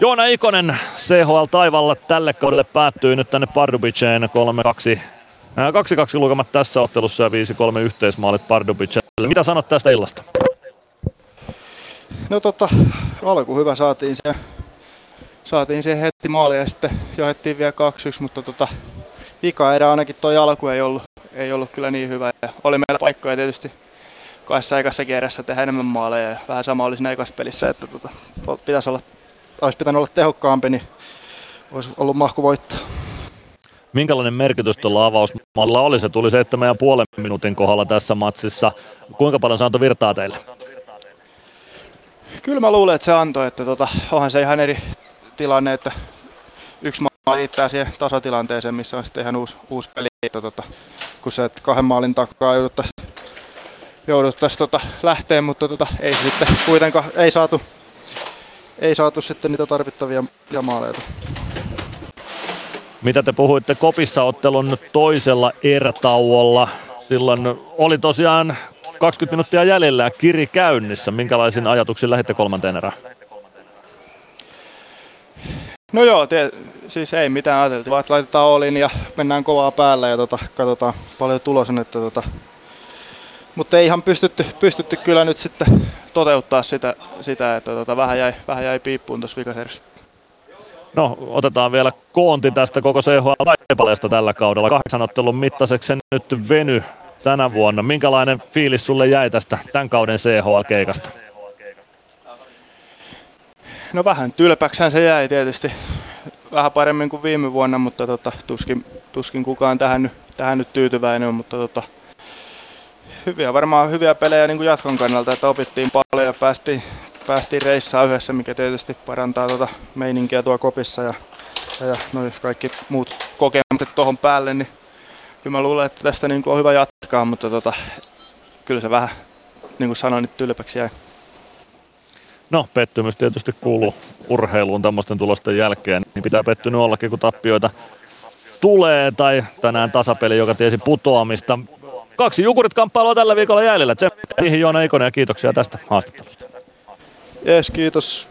Joona Ikonen CHL Taivalla tälle kaudelle päättyy nyt tänne Pardubiceen 3-2 2-2 lukemat tässä ottelussa ja 5-3 yhteismaalit Pardubicelle. Mitä sanot tästä illasta? No tota, alku hyvä saatiin se, saatiin se heti maali ja sitten johdettiin vielä 2-1, mutta tota, vika erä ainakin toi alku ei ollut, ei ollut kyllä niin hyvä. Ja oli meillä paikkoja tietysti kahdessa ekassa kierrässä tehdä enemmän maaleja ja vähän sama oli siinä ekassa pelissä, että tota, pitäisi olla, olisi pitänyt olla tehokkaampi, niin olisi ollut mahku voittaa. Minkälainen merkitys tuolla avausmalla oli? Se tuli seitsemän ja puolen minuutin kohdalla tässä matsissa. Kuinka paljon se antoi virtaa teille? Kyllä mä luulen, että se antoi, että tota, onhan se ihan eri tilanne, että yksi maa riittää siihen tasatilanteeseen, missä on sitten ihan uusi, uusi peli, että tota, kun se että kahden maalin takaa jouduttaisiin jouduttais, tota, lähteä, mutta tota, ei sitten kuitenkaan ei saatu, ei saatu sitten niitä tarvittavia maaleja. Mitä te puhuitte Kopissa ottelun toisella erätauolla? Silloin oli tosiaan 20 minuuttia jäljellä ja kiri käynnissä. Minkälaisin ajatuksin lähditte kolmanteen erään? No joo, te, siis ei mitään ajateltu, vaan laitetaan olin ja mennään kovaa päällä ja tota, katsotaan paljon tulos Että tota, mutta ei ihan pystytty, pystytty kyllä nyt sitten toteuttaa sitä, sitä että tota, vähän, jäi, vähän jäi piippuun tuossa vikaserissä. No, otetaan vielä koonti tästä koko CHL-taipaleesta tällä kaudella. Kahdeksan ottelun mittaiseksi se nyt veny tänä vuonna. Minkälainen fiilis sulle jäi tästä tämän kauden CHL-keikasta? No vähän tylpäksään se jäi tietysti. Vähän paremmin kuin viime vuonna, mutta tota, tuskin, tuskin kukaan tähän nyt, tähän nyt tyytyväinen on, mutta tota, hyviä, varmaan hyviä pelejä niin kuin jatkon kannalta, että opittiin paljon ja päästiin, päästiin reissaan yhdessä, mikä tietysti parantaa tuota meininkiä tuo kopissa ja, ja, ja noi kaikki muut kokemukset tuohon päälle, niin kyllä mä luulen, että tästä niin kuin on hyvä jatkaa, mutta tota, kyllä se vähän, niin kuin sanoin, tylpäksi jäi. No, pettymys tietysti kuuluu urheiluun tämmöisten tulosten jälkeen, niin pitää pettynyt ollakin, kun tappioita tulee, tai tänään tasapeli, joka tiesi putoamista. Kaksi Jukurit kamppailua tällä viikolla jäljellä. Niihin Joona Ikonen ja kiitoksia tästä haastattelusta. Jees, kiitos.